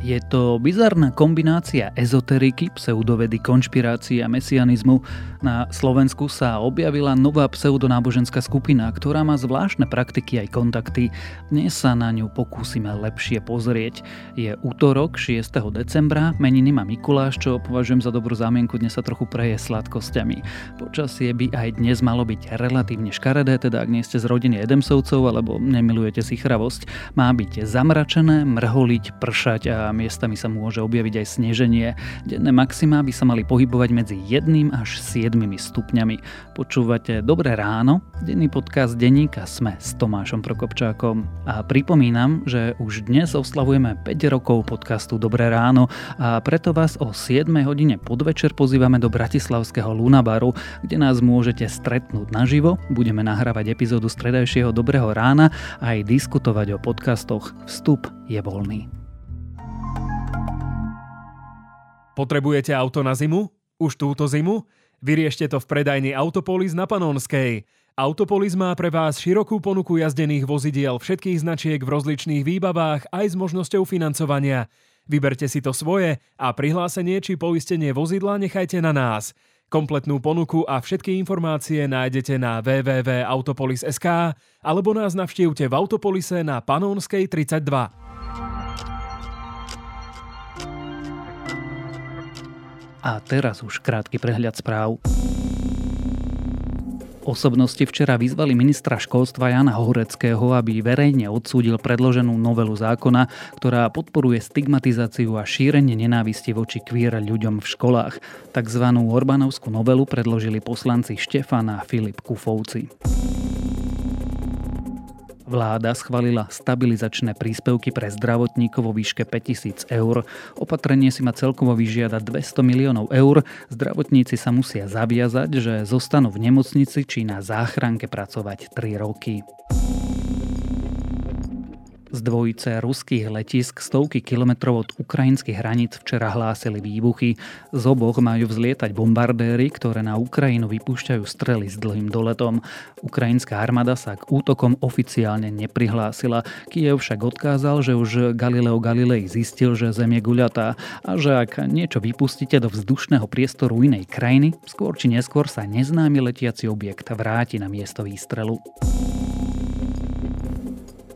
Je to bizarná kombinácia ezoteriky, pseudovedy, konšpirácie a mesianizmu. Na Slovensku sa objavila nová pseudonáboženská skupina, ktorá má zvláštne praktiky aj kontakty. Dnes sa na ňu pokúsime lepšie pozrieť. Je útorok 6. decembra, meniny má Mikuláš, čo považujem za dobrú zámienku, dnes sa trochu preje sladkosťami. Počasie by aj dnes malo byť relatívne škaredé, teda ak nie ste z rodiny Edemsovcov alebo nemilujete si chravosť, má byť zamračené, mrholiť, pršať a miestami sa môže objaviť aj sneženie. Denné maxima by sa mali pohybovať medzi 1 až 7 stupňami. Počúvate Dobré ráno, denný podcast denníka Sme s Tomášom Prokopčákom. A pripomínam, že už dnes oslavujeme 5 rokov podcastu Dobré ráno a preto vás o 7 hodine podvečer pozývame do Bratislavského Lunabaru, kde nás môžete stretnúť naživo, budeme nahrávať epizódu stredajšieho Dobrého rána a aj diskutovať o podcastoch. Vstup je voľný. Potrebujete auto na zimu? Už túto zimu? Vyriešte to v predajni Autopolis na Panonskej. Autopolis má pre vás širokú ponuku jazdených vozidiel všetkých značiek v rozličných výbavách aj s možnosťou financovania. Vyberte si to svoje a prihlásenie či poistenie vozidla nechajte na nás. Kompletnú ponuku a všetky informácie nájdete na www.autopolis.sk alebo nás navštívte v Autopolise na Panonskej 32. A teraz už krátky prehľad správ. Osobnosti včera vyzvali ministra školstva Jana Horeckého, aby verejne odsúdil predloženú novelu zákona, ktorá podporuje stigmatizáciu a šírenie nenávisti voči kvír ľuďom v školách. Takzvanú Orbánovskú novelu predložili poslanci Štefan a Filip Kufovci. Vláda schválila stabilizačné príspevky pre zdravotníkov vo výške 5000 eur. Opatrenie si má celkovo vyžiadať 200 miliónov eur. Zdravotníci sa musia zaviazať, že zostanú v nemocnici či na záchranke pracovať 3 roky. Z dvojice ruských letisk stovky kilometrov od ukrajinských hraníc včera hlásili výbuchy. Z oboch majú vzlietať bombardéry, ktoré na Ukrajinu vypúšťajú strely s dlhým doletom. Ukrajinská armáda sa k útokom oficiálne neprihlásila. Kiev však odkázal, že už Galileo Galilei zistil, že Zem je guľatá a že ak niečo vypustíte do vzdušného priestoru inej krajiny, skôr či neskôr sa neznámy letiaci objekt vráti na miesto výstrelu.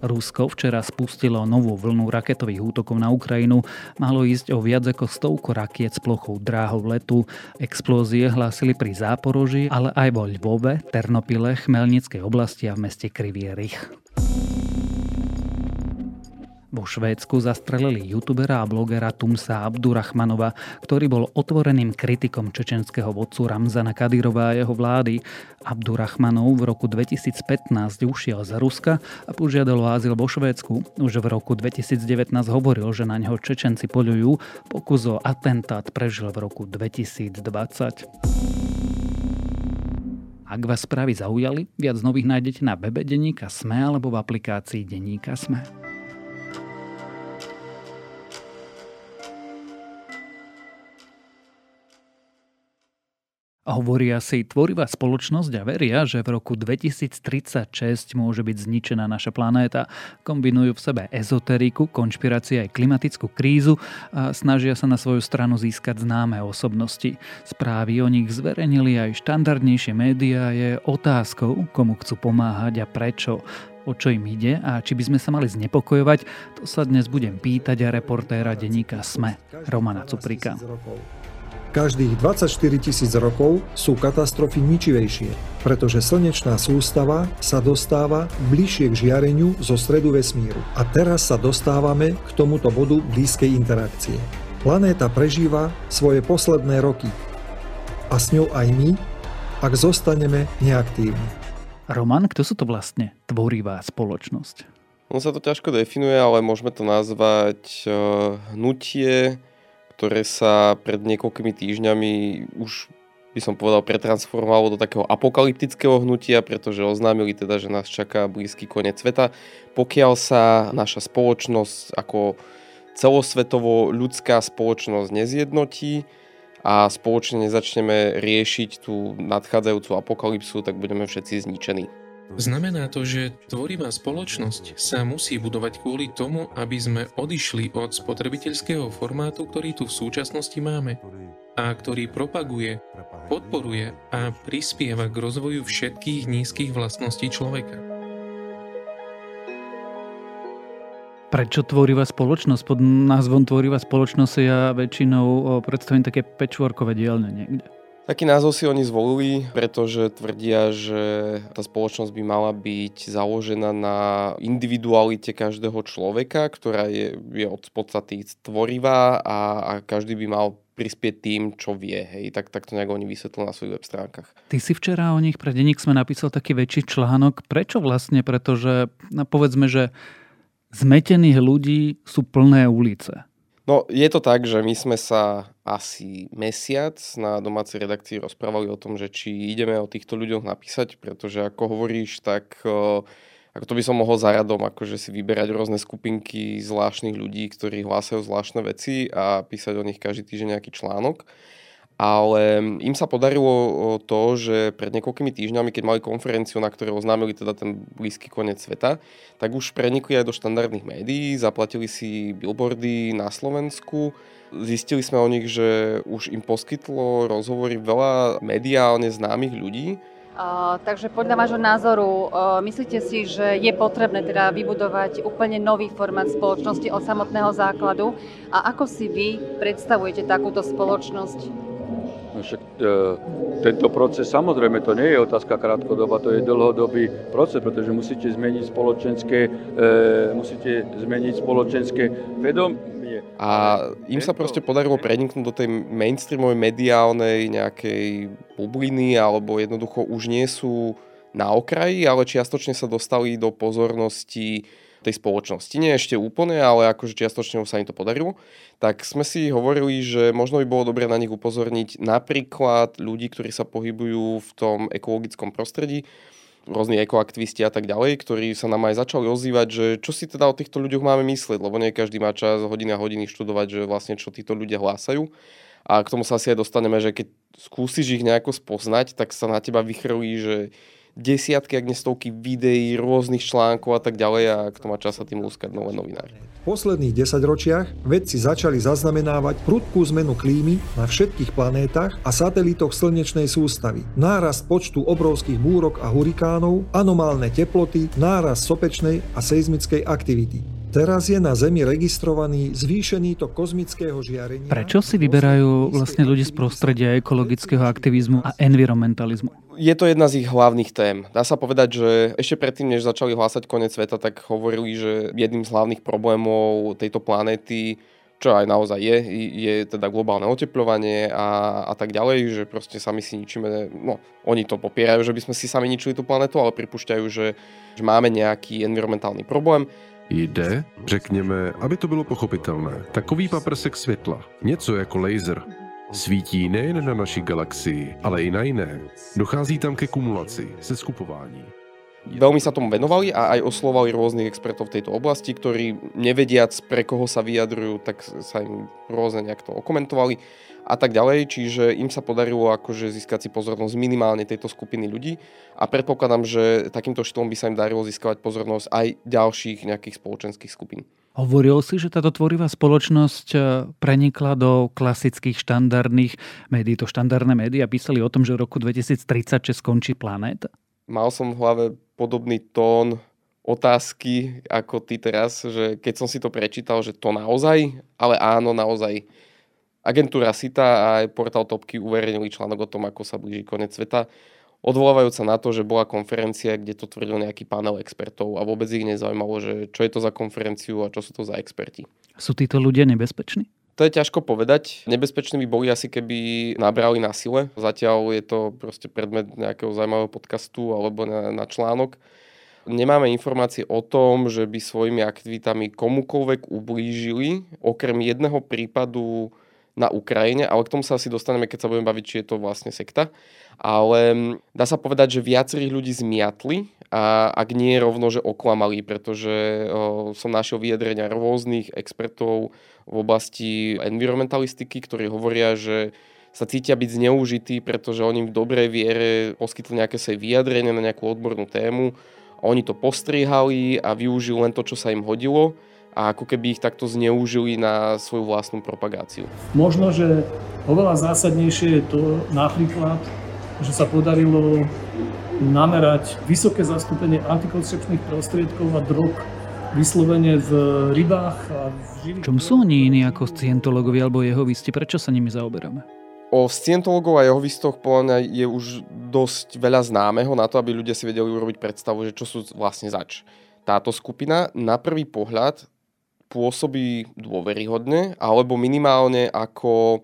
Rusko včera spustilo novú vlnu raketových útokov na Ukrajinu. Malo ísť o viac ako stovku rakiet s plochou dráhov letu. Explózie hlásili pri Záporoži, ale aj vo Lvove, Ternopile, Chmelnickej oblasti a v meste Krivý Rich. Vo Švédsku zastrelili youtubera a blogera Tumsa Abdurrahmanova, ktorý bol otvoreným kritikom čečenského vodcu Ramzana Kadyrova a jeho vlády. Abdurrahmanov v roku 2015 ušiel z Ruska a požiadal o azyl vo Švédsku. Už v roku 2019 hovoril, že na neho Čečenci poľujú. Pokus o atentát prežil v roku 2020. Ak vás správy zaujali, viac nových nájdete na webe Deníka Sme alebo v aplikácii Deníka Sme. Hovoria si tvorivá spoločnosť a veria, že v roku 2036 môže byť zničená naša planéta. Kombinujú v sebe ezoteriku, konšpirácie aj klimatickú krízu a snažia sa na svoju stranu získať známe osobnosti. Správy o nich zverejnili aj štandardnejšie médiá je otázkou, komu chcú pomáhať a prečo o čo im ide a či by sme sa mali znepokojovať, to sa dnes budem pýtať a reportéra denníka SME, Romana Cuprika. Každých 24 tisíc rokov sú katastrofy ničivejšie, pretože slnečná sústava sa dostáva bližšie k žiareniu zo stredu vesmíru. A teraz sa dostávame k tomuto bodu blízkej interakcie. Planéta prežíva svoje posledné roky a s ňou aj my, ak zostaneme neaktívni. Roman, kto sú to vlastne tvorivá spoločnosť? On sa to ťažko definuje, ale môžeme to nazvať uh, hnutie, ktoré sa pred niekoľkými týždňami už by som povedal, pretransformovalo do takého apokalyptického hnutia, pretože oznámili teda, že nás čaká blízky koniec sveta. Pokiaľ sa naša spoločnosť ako celosvetovo ľudská spoločnosť nezjednotí a spoločne nezačneme riešiť tú nadchádzajúcu apokalypsu, tak budeme všetci zničení. Znamená to, že tvorivá spoločnosť sa musí budovať kvôli tomu, aby sme odišli od spotrebiteľského formátu, ktorý tu v súčasnosti máme a ktorý propaguje, podporuje a prispieva k rozvoju všetkých nízkych vlastností človeka. Prečo tvorivá spoločnosť? Pod názvom tvorivá spoločnosť ja väčšinou predstavím také pečvorkové dielne niekde. Taký názov si oni zvolili, pretože tvrdia, že tá spoločnosť by mala byť založená na individualite každého človeka, ktorá je, je od podstaty tvorivá a, a každý by mal prispieť tým, čo vie. Hej. Tak, tak to nejak oni vysvetlili na svojich web stránkach. Ty si včera o nich pre denník sme napísal taký väčší článok. Prečo vlastne? Pretože no, povedzme, že zmetených ľudí sú plné ulice. No, je to tak, že my sme sa asi mesiac na domácej redakcii rozprávali o tom, že či ideme o týchto ľuďoch napísať, pretože ako hovoríš, tak ako to by som mohol za radom, akože si vyberať rôzne skupinky zvláštnych ľudí, ktorí hlásajú zvláštne veci a písať o nich každý týždeň nejaký článok. Ale im sa podarilo to, že pred niekoľkými týždňami, keď mali konferenciu, na ktorej oznámili teda ten blízky koniec sveta, tak už prenikli aj do štandardných médií, zaplatili si billboardy na Slovensku, zistili sme o nich, že už im poskytlo rozhovory veľa mediálne známych ľudí, Uh, takže podľa vášho názoru, uh, myslíte si, že je potrebné teda vybudovať úplne nový formát spoločnosti od samotného základu? A ako si vy predstavujete takúto spoločnosť? No však e, tento proces, samozrejme, to nie je otázka krátkodoba, to je dlhodobý proces, pretože musíte zmeniť spoločenské, e, musíte zmeniť spoločenské vedomie. A im sa proste podarilo preniknúť do tej mainstreamovej mediálnej nejakej bubliny, alebo jednoducho už nie sú na okraji, ale čiastočne sa dostali do pozornosti tej spoločnosti. Nie ešte úplne, ale akože čiastočne sa im to podarilo. Tak sme si hovorili, že možno by bolo dobre na nich upozorniť napríklad ľudí, ktorí sa pohybujú v tom ekologickom prostredí, rôzni ekoaktivisti a tak ďalej, ktorí sa nám aj začali ozývať, že čo si teda o týchto ľuďoch máme myslieť, lebo nie každý má čas hodiny a hodiny študovať, že vlastne čo títo ľudia hlásajú. A k tomu sa asi aj dostaneme, že keď skúsiš ich nejako spoznať, tak sa na teba vychrlí, že desiatky, ak nie stovky videí, rôznych článkov a tak ďalej a kto má čas sa tým lúskať nové novinári. V posledných desaťročiach vedci začali zaznamenávať prudkú zmenu klímy na všetkých planétach a satelitoch slnečnej sústavy. Nárast počtu obrovských búrok a hurikánov, anomálne teploty, nárast sopečnej a seizmickej aktivity. Teraz je na Zemi registrovaný zvýšený tok kozmického žiarenia. Prečo si vyberajú vlastne ľudí z prostredia ekologického aktivizmu a environmentalizmu? Je to jedna z ich hlavných tém. Dá sa povedať, že ešte predtým, než začali hlásať koniec sveta, tak hovorili, že jedným z hlavných problémov tejto planéty čo aj naozaj je, je teda globálne oteplovanie a, a tak ďalej, že proste sami si ničíme, no oni to popierajú, že by sme si sami ničili tú planetu, ale pripúšťajú, že, že máme nejaký environmentálny problém Jde, řekněme, aby to bylo pochopitelné, takový paprsek světla, něco jako laser, svítí nejen na naší galaxii, ale i na jiné. Dochází tam ke kumulaci, se skupování. Veľmi sa tomu venovali a aj oslovali rôznych expertov v tejto oblasti, ktorí nevediac pre koho sa vyjadrujú, tak sa im rôzne nejak to okomentovali a tak ďalej, čiže im sa podarilo akože získať si pozornosť minimálne tejto skupiny ľudí a predpokladám, že takýmto štýlom by sa im darilo získavať pozornosť aj ďalších nejakých spoločenských skupín. Hovoril si, že táto tvorivá spoločnosť e, prenikla do klasických štandardných médií. To štandardné médiá písali o tom, že v roku 2036 skončí planéta? Mal som v hlave podobný tón otázky ako ty teraz, že keď som si to prečítal, že to naozaj, ale áno, naozaj Agentúra SITA a aj portál Topky uverejnili článok o tom, ako sa blíži koniec sveta, odvolávajúc sa na to, že bola konferencia, kde to tvrdil nejaký panel expertov a vôbec ich nezaujímalo, že čo je to za konferenciu a čo sú to za experti. Sú títo ľudia nebezpeční? To je ťažko povedať. Nebezpeční by boli asi, keby nabrali na sile. Zatiaľ je to proste predmet nejakého zaujímavého podcastu alebo na, na článok. Nemáme informácie o tom, že by svojimi aktivitami komukoľvek ublížili. Okrem jedného prípadu na Ukrajine, ale k tomu sa asi dostaneme, keď sa budeme baviť, či je to vlastne sekta. Ale mm, dá sa povedať, že viacerých ľudí zmiatli a ak nie rovno, že oklamali, pretože som našiel vyjadrenia rôznych expertov v oblasti environmentalistiky, ktorí hovoria, že sa cítia byť zneužití, pretože oni v dobrej viere poskytli nejaké svoje vyjadrenie na nejakú odbornú tému oni to postrihali a využili len to, čo sa im hodilo a ako keby ich takto zneužili na svoju vlastnú propagáciu. Možno, že oveľa zásadnejšie je to napríklad, že sa podarilo namerať vysoké zastúpenie antikoncepčných prostriedkov a drog vyslovene v rybách a v živých... Čom sú oni iní ako scientologovi alebo jeho jehovisti? Prečo sa nimi zaoberáme? O scientologov a jehovistoch podľa mňa je už dosť veľa známeho na to, aby ľudia si vedeli urobiť predstavu, že čo sú vlastne zač. Táto skupina na prvý pohľad pôsobí dôveryhodne, alebo minimálne ako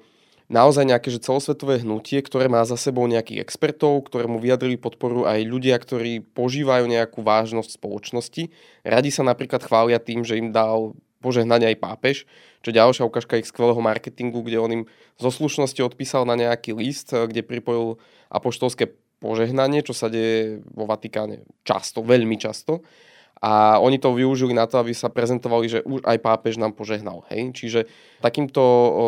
naozaj nejaké že celosvetové hnutie, ktoré má za sebou nejakých expertov, ktorému vyjadrili podporu aj ľudia, ktorí požívajú nejakú vážnosť spoločnosti. Radi sa napríklad chvália tým, že im dal požehnanie aj pápež, čo ďalšia ukážka ich skvelého marketingu, kde on im zo slušnosti odpísal na nejaký list, kde pripojil apoštolské požehnanie, čo sa deje vo Vatikáne často, veľmi často. A oni to využili na to, aby sa prezentovali, že už aj pápež nám požehnal. Hej? Čiže takýmto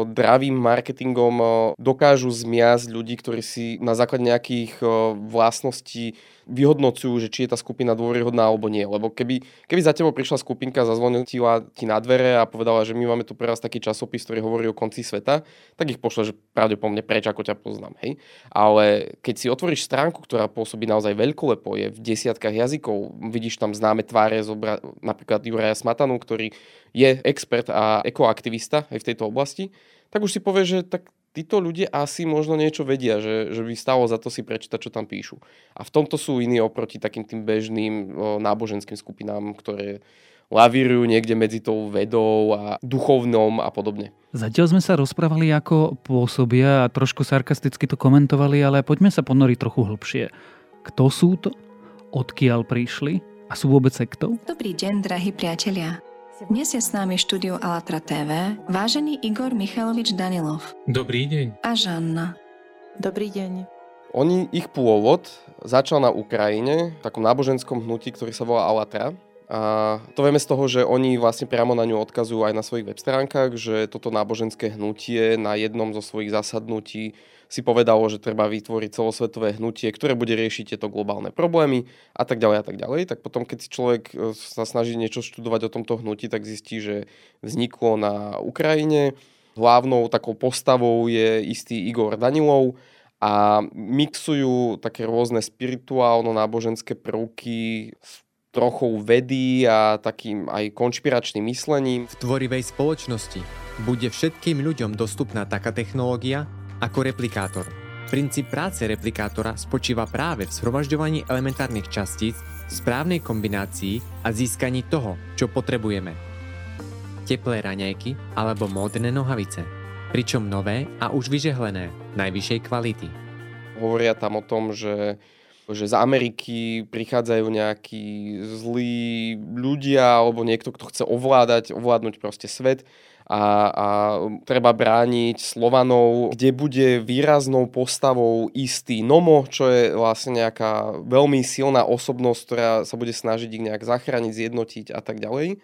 dravým marketingom dokážu zmiasť ľudí, ktorí si na základe nejakých vlastností vyhodnocujú, že či je tá skupina dôveryhodná alebo nie. Lebo keby, keby za tebou prišla skupinka, zazvonila ti na dvere a povedala, že my máme tu pre vás taký časopis, ktorý hovorí o konci sveta, tak ich pošle, že pravdepodobne preč, ako ťa poznám. Hej? Ale keď si otvoríš stránku, ktorá pôsobí naozaj veľkolepo, je v desiatkách jazykov, vidíš tam známe tváre, zobra- napríklad Juraja Smatanu, ktorý je expert a ekoaktivista aj v tejto oblasti, tak už si povie, že tak títo ľudia asi možno niečo vedia, že, že by stalo za to si prečítať, čo tam píšu. A v tomto sú iní oproti takým tým bežným o, náboženským skupinám, ktoré lavírujú niekde medzi tou vedou a duchovnom a podobne. Zatiaľ sme sa rozprávali, ako pôsobia a trošku sarkasticky to komentovali, ale poďme sa ponoriť trochu hlbšie. Kto sú to? Odkiaľ prišli? A sú vôbec sektou? Dobrý deň, drahí priatelia. Dnes je s nami štúdio Alatra TV vážený Igor Michalovič Danilov. Dobrý deň. A Žanna. Dobrý deň. Oni, ich pôvod začal na Ukrajine, v takom náboženskom hnutí, ktorý sa volá Alatra. A to vieme z toho, že oni vlastne priamo na ňu odkazujú aj na svojich web stránkach, že toto náboženské hnutie na jednom zo svojich zasadnutí si povedalo, že treba vytvoriť celosvetové hnutie, ktoré bude riešiť tieto globálne problémy a tak ďalej a tak ďalej. Tak potom, keď si človek e, sa snaží niečo študovať o tomto hnutí, tak zistí, že vzniklo na Ukrajine. Hlavnou takou postavou je istý Igor Danilov a mixujú také rôzne spirituálno-náboženské prvky s trochou vedy a takým aj konšpiračným myslením. V tvorivej spoločnosti bude všetkým ľuďom dostupná taká technológia, ako replikátor. Princíp práce replikátora spočíva práve v zhromažďovaní elementárnych častíc v správnej kombinácii a získaní toho, čo potrebujeme. Teplé raňajky alebo módne nohavice, pričom nové a už vyžehlené, najvyššej kvality. Hovoria tam o tom, že že z Ameriky prichádzajú nejakí zlí ľudia alebo niekto, kto chce ovládať, ovládnuť proste svet a, a treba brániť Slovanov, kde bude výraznou postavou istý Nomo, čo je vlastne nejaká veľmi silná osobnosť, ktorá sa bude snažiť ich nejak zachrániť, zjednotiť a tak ďalej.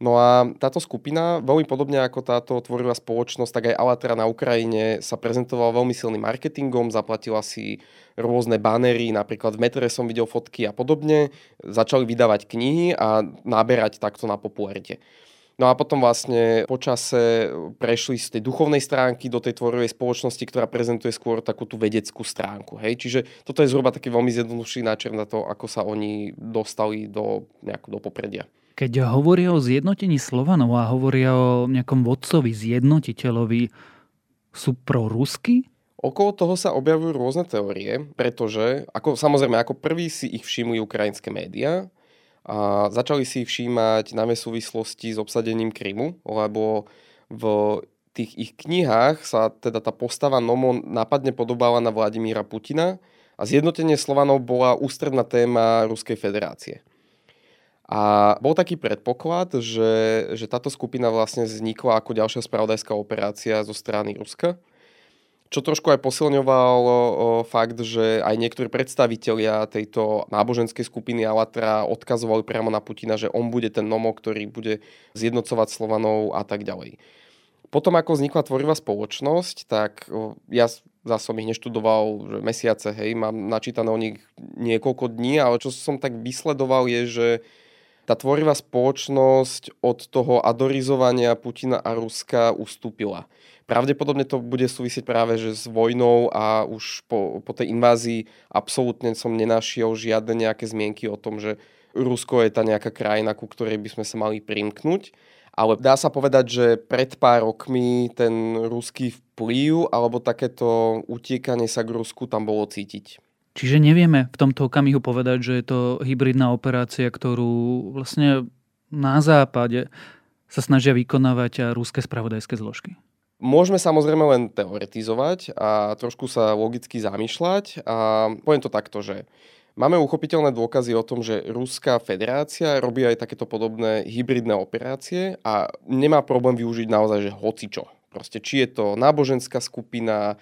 No a táto skupina, veľmi podobne ako táto tvorivá spoločnosť, tak aj Alatra na Ukrajine sa prezentovala veľmi silným marketingom, zaplatila si rôzne banery, napríklad v metre som videl fotky a podobne, začali vydávať knihy a naberať takto na popularite. No a potom vlastne počase prešli z tej duchovnej stránky do tej tvorivej spoločnosti, ktorá prezentuje skôr takú tú vedeckú stránku. Hej? Čiže toto je zhruba taký veľmi zjednodušší náčer na to, ako sa oni dostali do, nejako do popredia. Keď hovoria o zjednotení Slovanov a hovoria o nejakom vodcovi, zjednotiteľovi, sú prorusky? Okolo toho sa objavujú rôzne teórie, pretože ako, samozrejme ako prvý si ich všimli ukrajinské médiá, a začali si ich všímať najmä súvislosti s obsadením Krymu, lebo v tých ich knihách sa teda tá postava Nomo nápadne podobala na Vladimíra Putina a zjednotenie Slovanov bola ústredná téma Ruskej federácie. A bol taký predpoklad, že, že táto skupina vlastne vznikla ako ďalšia spravodajská operácia zo strany Ruska čo trošku aj posilňoval fakt, že aj niektorí predstavitelia tejto náboženskej skupiny Alatra odkazovali priamo na Putina, že on bude ten nomo, ktorý bude zjednocovať Slovanov a tak ďalej. Potom, ako vznikla tvorivá spoločnosť, tak ja za som ich neštudoval že mesiace, hej, mám načítané o nich niekoľko dní, ale čo som tak vysledoval je, že tá tvorivá spoločnosť od toho adorizovania Putina a Ruska ustúpila. Pravdepodobne to bude súvisieť práve že s vojnou a už po, po tej invázii absolútne som nenašiel žiadne nejaké zmienky o tom, že Rusko je tá nejaká krajina, ku ktorej by sme sa mali primknúť. Ale dá sa povedať, že pred pár rokmi ten ruský vplyv alebo takéto utiekanie sa k Rusku tam bolo cítiť. Čiže nevieme v tomto okamihu povedať, že je to hybridná operácia, ktorú vlastne na západe sa snažia vykonávať ruské spravodajské zložky. Môžeme samozrejme len teoretizovať a trošku sa logicky zamýšľať a poviem to takto, že Máme uchopiteľné dôkazy o tom, že Ruská federácia robí aj takéto podobné hybridné operácie a nemá problém využiť naozaj, že hocičo. Proste či je to náboženská skupina,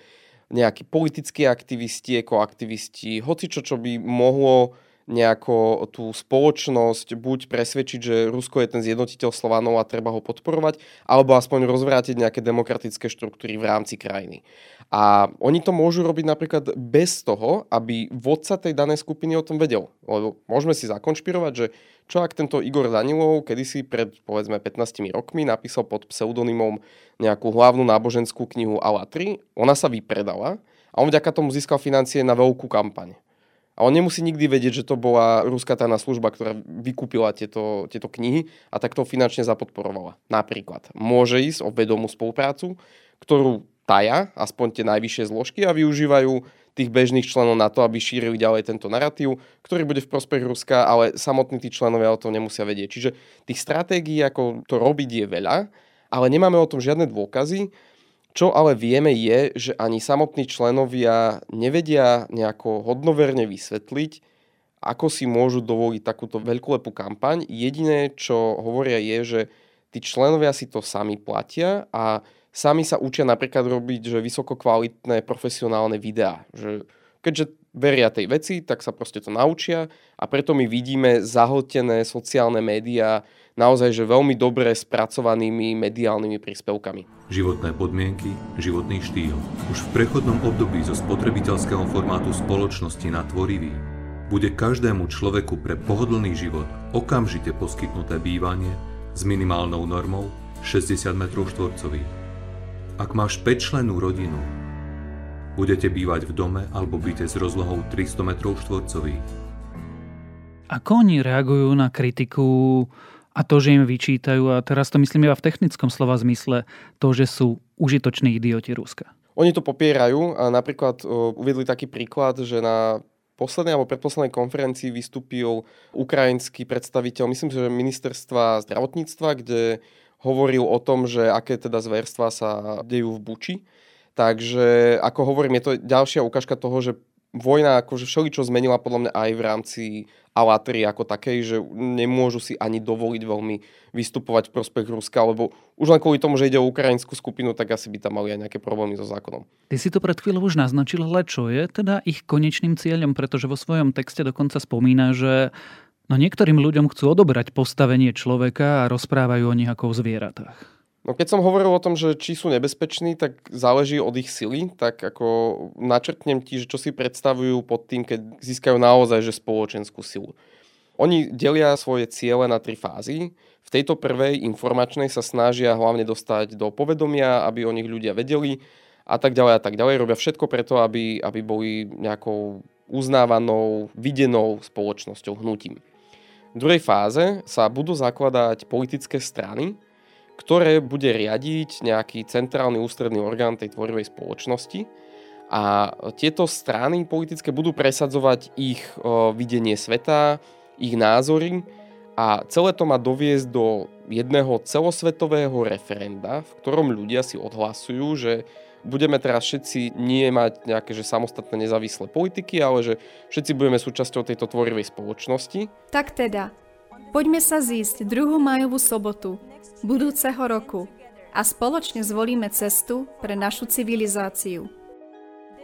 nejakí politickí aktivisti, ekoaktivisti, hocičo, čo by mohlo nejako tú spoločnosť buď presvedčiť, že Rusko je ten zjednotiteľ Slovanov a treba ho podporovať, alebo aspoň rozvrátiť nejaké demokratické štruktúry v rámci krajiny. A oni to môžu robiť napríklad bez toho, aby vodca tej danej skupiny o tom vedel. Lebo môžeme si zakonšpirovať, že čo ak tento Igor Danilov kedysi pred povedzme 15 rokmi napísal pod pseudonymom nejakú hlavnú náboženskú knihu Alatri, ona sa vypredala a on vďaka tomu získal financie na veľkú kampaň. A on nemusí nikdy vedieť, že to bola ruská tajná služba, ktorá vykúpila tieto, tieto knihy a tak to finančne zapodporovala. Napríklad. Môže ísť o vedomú spoluprácu, ktorú taja, aspoň tie najvyššie zložky a využívajú tých bežných členov na to, aby šírili ďalej tento narratív, ktorý bude v prospech Ruska, ale samotní tí členovia o tom nemusia vedieť. Čiže tých stratégií, ako to robiť, je veľa, ale nemáme o tom žiadne dôkazy čo ale vieme je, že ani samotní členovia nevedia nejako hodnoverne vysvetliť, ako si môžu dovoliť takúto veľkolepú kampaň. Jediné, čo hovoria je, že tí členovia si to sami platia a sami sa učia napríklad robiť že vysoko kvalitné profesionálne videá. Že keďže veria tej veci, tak sa proste to naučia a preto my vidíme zahltené sociálne médiá naozaj že veľmi dobre spracovanými mediálnymi príspevkami. Životné podmienky, životný štýl. Už v prechodnom období zo spotrebiteľského formátu spoločnosti na tvorivý bude každému človeku pre pohodlný život okamžite poskytnuté bývanie s minimálnou normou 60 m štvorcových. Ak máš 5 členú rodinu, budete bývať v dome alebo byte s rozlohou 300 m štvorcových. Ako oni reagujú na kritiku a to, že im vyčítajú, a teraz to myslím iba v technickom slova zmysle, to, že sú užitoční idioti Ruska. Oni to popierajú a napríklad uviedli taký príklad, že na poslednej alebo predposlednej konferencii vystúpil ukrajinský predstaviteľ, myslím, že ministerstva zdravotníctva, kde hovoril o tom, že aké teda zverstva sa dejú v Buči. Takže, ako hovorím, je to ďalšia ukážka toho, že vojna akože všeličo zmenila podľa mňa aj v rámci Alatry ako takej, že nemôžu si ani dovoliť veľmi vystupovať v prospech Ruska, lebo už len kvôli tomu, že ide o ukrajinskú skupinu, tak asi by tam mali aj nejaké problémy so zákonom. Ty si to pred chvíľou už naznačil, ale čo je teda ich konečným cieľom, pretože vo svojom texte dokonca spomína, že no niektorým ľuďom chcú odobrať postavenie človeka a rozprávajú o nich ako o zvieratách. No keď som hovoril o tom, že či sú nebezpeční, tak záleží od ich sily, tak ako načrtnem ti, že čo si predstavujú pod tým, keď získajú naozaj že spoločenskú silu. Oni delia svoje ciele na tri fázy. V tejto prvej informačnej sa snažia hlavne dostať do povedomia, aby o nich ľudia vedeli a tak ďalej a tak ďalej. Robia všetko preto, aby, aby boli nejakou uznávanou, videnou spoločnosťou, hnutím. V druhej fáze sa budú zakladať politické strany, ktoré bude riadiť nejaký centrálny ústredný orgán tej tvorivej spoločnosti. A tieto strany politické budú presadzovať ich videnie sveta, ich názory a celé to má doviesť do jedného celosvetového referenda, v ktorom ľudia si odhlasujú, že budeme teraz všetci nie mať nejaké že samostatné nezávislé politiky, ale že všetci budeme súčasťou tejto tvorivej spoločnosti. Tak teda, poďme sa zísť 2. majovú sobotu budúceho roku a spoločne zvolíme cestu pre našu civilizáciu.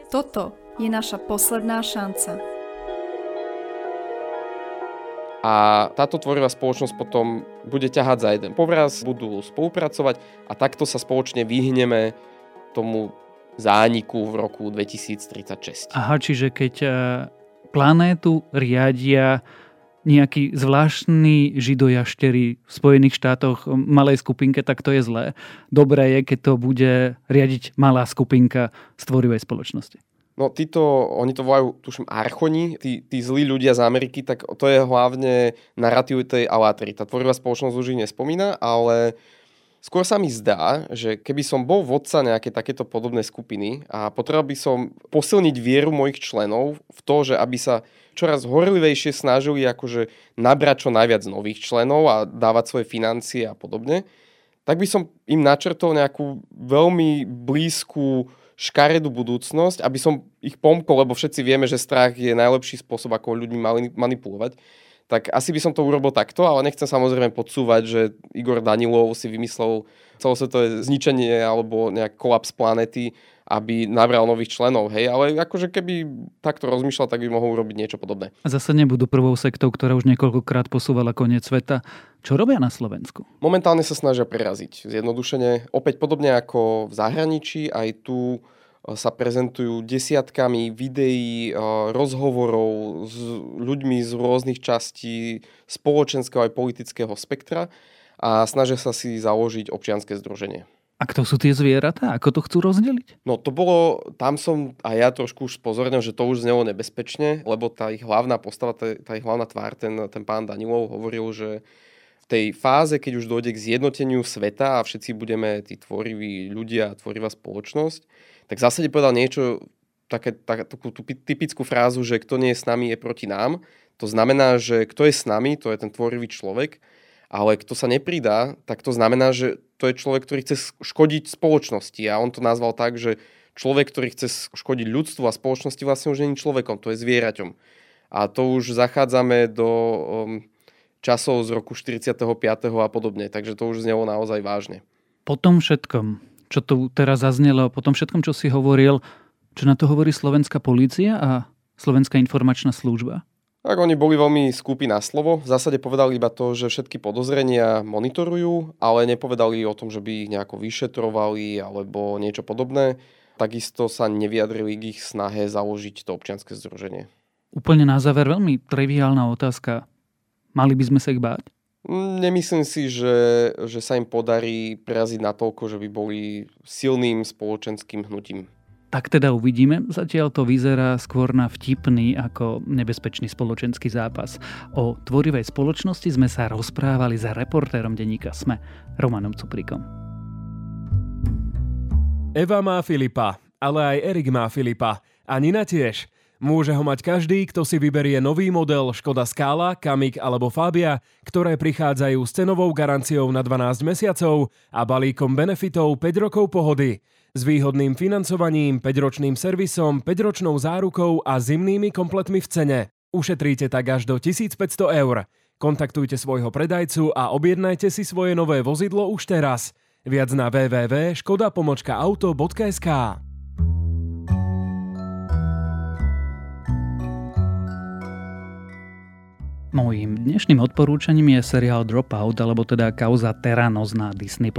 Toto je naša posledná šanca. a táto tvorivá spoločnosť potom bude ťahať za jeden povraz, budú spolupracovať a takto sa spoločne vyhneme tomu zániku v roku 2036. Aha, čiže keď e, planétu riadia nejaký zvláštny židojaštery v Spojených štátoch malej skupinke, tak to je zlé. Dobré je, keď to bude riadiť malá skupinka stvorivej spoločnosti. No títo, oni to volajú, tuším, archoni, tí, tí zlí ľudia z Ameriky, tak to je hlavne narratív tej Alatry. Tá tvorivá spoločnosť už ich nespomína, ale skôr sa mi zdá, že keby som bol vodca nejaké takéto podobné skupiny a potreboval by som posilniť vieru mojich členov v to, že aby sa čoraz horlivejšie snažili akože nabrať čo najviac nových členov a dávať svoje financie a podobne, tak by som im načrtol nejakú veľmi blízku škaredú budúcnosť, aby som ich pomkol, lebo všetci vieme, že strach je najlepší spôsob, ako ľuďmi manipulovať. Tak asi by som to urobil takto, ale nechcem samozrejme podsúvať, že Igor Danilov si vymyslel celosvetové zničenie alebo nejak kolaps planety aby nabral nových členov, hej, ale akože keby takto rozmýšľal, tak by mohol urobiť niečo podobné. A zase nebudú prvou sektou, ktorá už niekoľkokrát posúvala koniec sveta. Čo robia na Slovensku? Momentálne sa snažia preraziť. Zjednodušene, opäť podobne ako v zahraničí, aj tu e, sa prezentujú desiatkami videí, e, rozhovorov s ľuďmi z rôznych častí spoločenského aj politického spektra a snažia sa si založiť občianske združenie. A kto sú tie zvieratá? Ako to chcú rozdeliť? No to bolo, tam som a ja trošku už spozornil, že to už znelo nebezpečne, lebo tá ich hlavná postava, tá, tá ich hlavná tvár, ten, ten pán Danilov hovoril, že v tej fáze, keď už dojde k zjednoteniu sveta a všetci budeme tí tvoriví ľudia tvorivá spoločnosť, tak v zásade povedal niečo, také, tak, takú tú typickú frázu, že kto nie je s nami, je proti nám. To znamená, že kto je s nami, to je ten tvorivý človek, ale kto sa nepridá, tak to znamená, že to je človek, ktorý chce škodiť spoločnosti. A on to nazval tak, že človek, ktorý chce škodiť ľudstvu a spoločnosti vlastne už je človekom, to je zvieraťom. A to už zachádzame do um, časov z roku 45. a podobne, takže to už znelo naozaj vážne. Po tom všetkom, čo tu teraz zaznelo, po tom všetkom, čo si hovoril, čo na to hovorí slovenská polícia a slovenská informačná služba? Tak oni boli veľmi skúpi na slovo. V zásade povedali iba to, že všetky podozrenia monitorujú, ale nepovedali o tom, že by ich nejako vyšetrovali alebo niečo podobné. Takisto sa nevyjadrili k ich snahe založiť to občianske združenie. Úplne na záver veľmi triviálna otázka. Mali by sme sa ich báť? Nemyslím si, že, že sa im podarí preraziť natoľko, že by boli silným spoločenským hnutím. Tak teda uvidíme. Zatiaľ to vyzerá skôr na vtipný ako nebezpečný spoločenský zápas. O tvorivej spoločnosti sme sa rozprávali za reportérom denníka SME, Romanom Cuprikom. Eva má Filipa, ale aj Erik má Filipa. A Nina tiež. Môže ho mať každý, kto si vyberie nový model Škoda Scala, Kamik alebo Fabia, ktoré prichádzajú s cenovou garanciou na 12 mesiacov a balíkom benefitov 5 rokov pohody s výhodným financovaním, 5-ročným servisom, 5-ročnou zárukou a zimnými kompletmi v cene. Ušetríte tak až do 1500 eur. Kontaktujte svojho predajcu a objednajte si svoje nové vozidlo už teraz. Viac na www.škoda-auto.sk Mojím dnešným odporúčaním je seriál Dropout, alebo teda kauza Terranos na Disney+.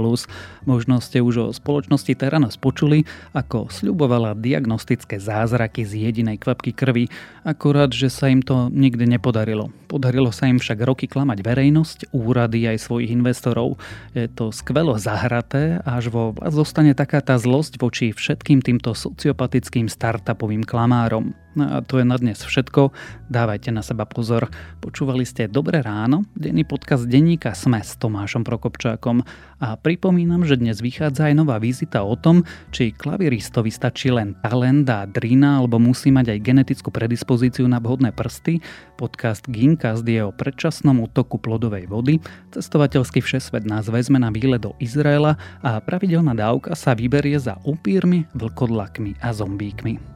Možno ste už o spoločnosti Terranos počuli, ako sľubovala diagnostické zázraky z jedinej kvapky krvi, akurát, že sa im to nikdy nepodarilo. Podarilo sa im však roky klamať verejnosť, úrady aj svojich investorov. Je to skvelo zahraté, až vo vás zostane taká tá zlosť voči všetkým týmto sociopatickým startupovým klamárom. No a to je na dnes všetko. Dávajte na seba pozor. Počúvali ste Dobré ráno, denný podcast denníka Sme s Tomášom Prokopčákom. A pripomínam, že dnes vychádza aj nová vizita o tom, či klaviristovi stačí len talent a drina alebo musí mať aj genetickú predispozíciu na vhodné prsty. Podcast Ginkast je o predčasnom útoku plodovej vody. Cestovateľský všesvet nás vezme na výlet do Izraela a pravidelná dávka sa vyberie za upírmi, vlkodlakmi a zombíkmi.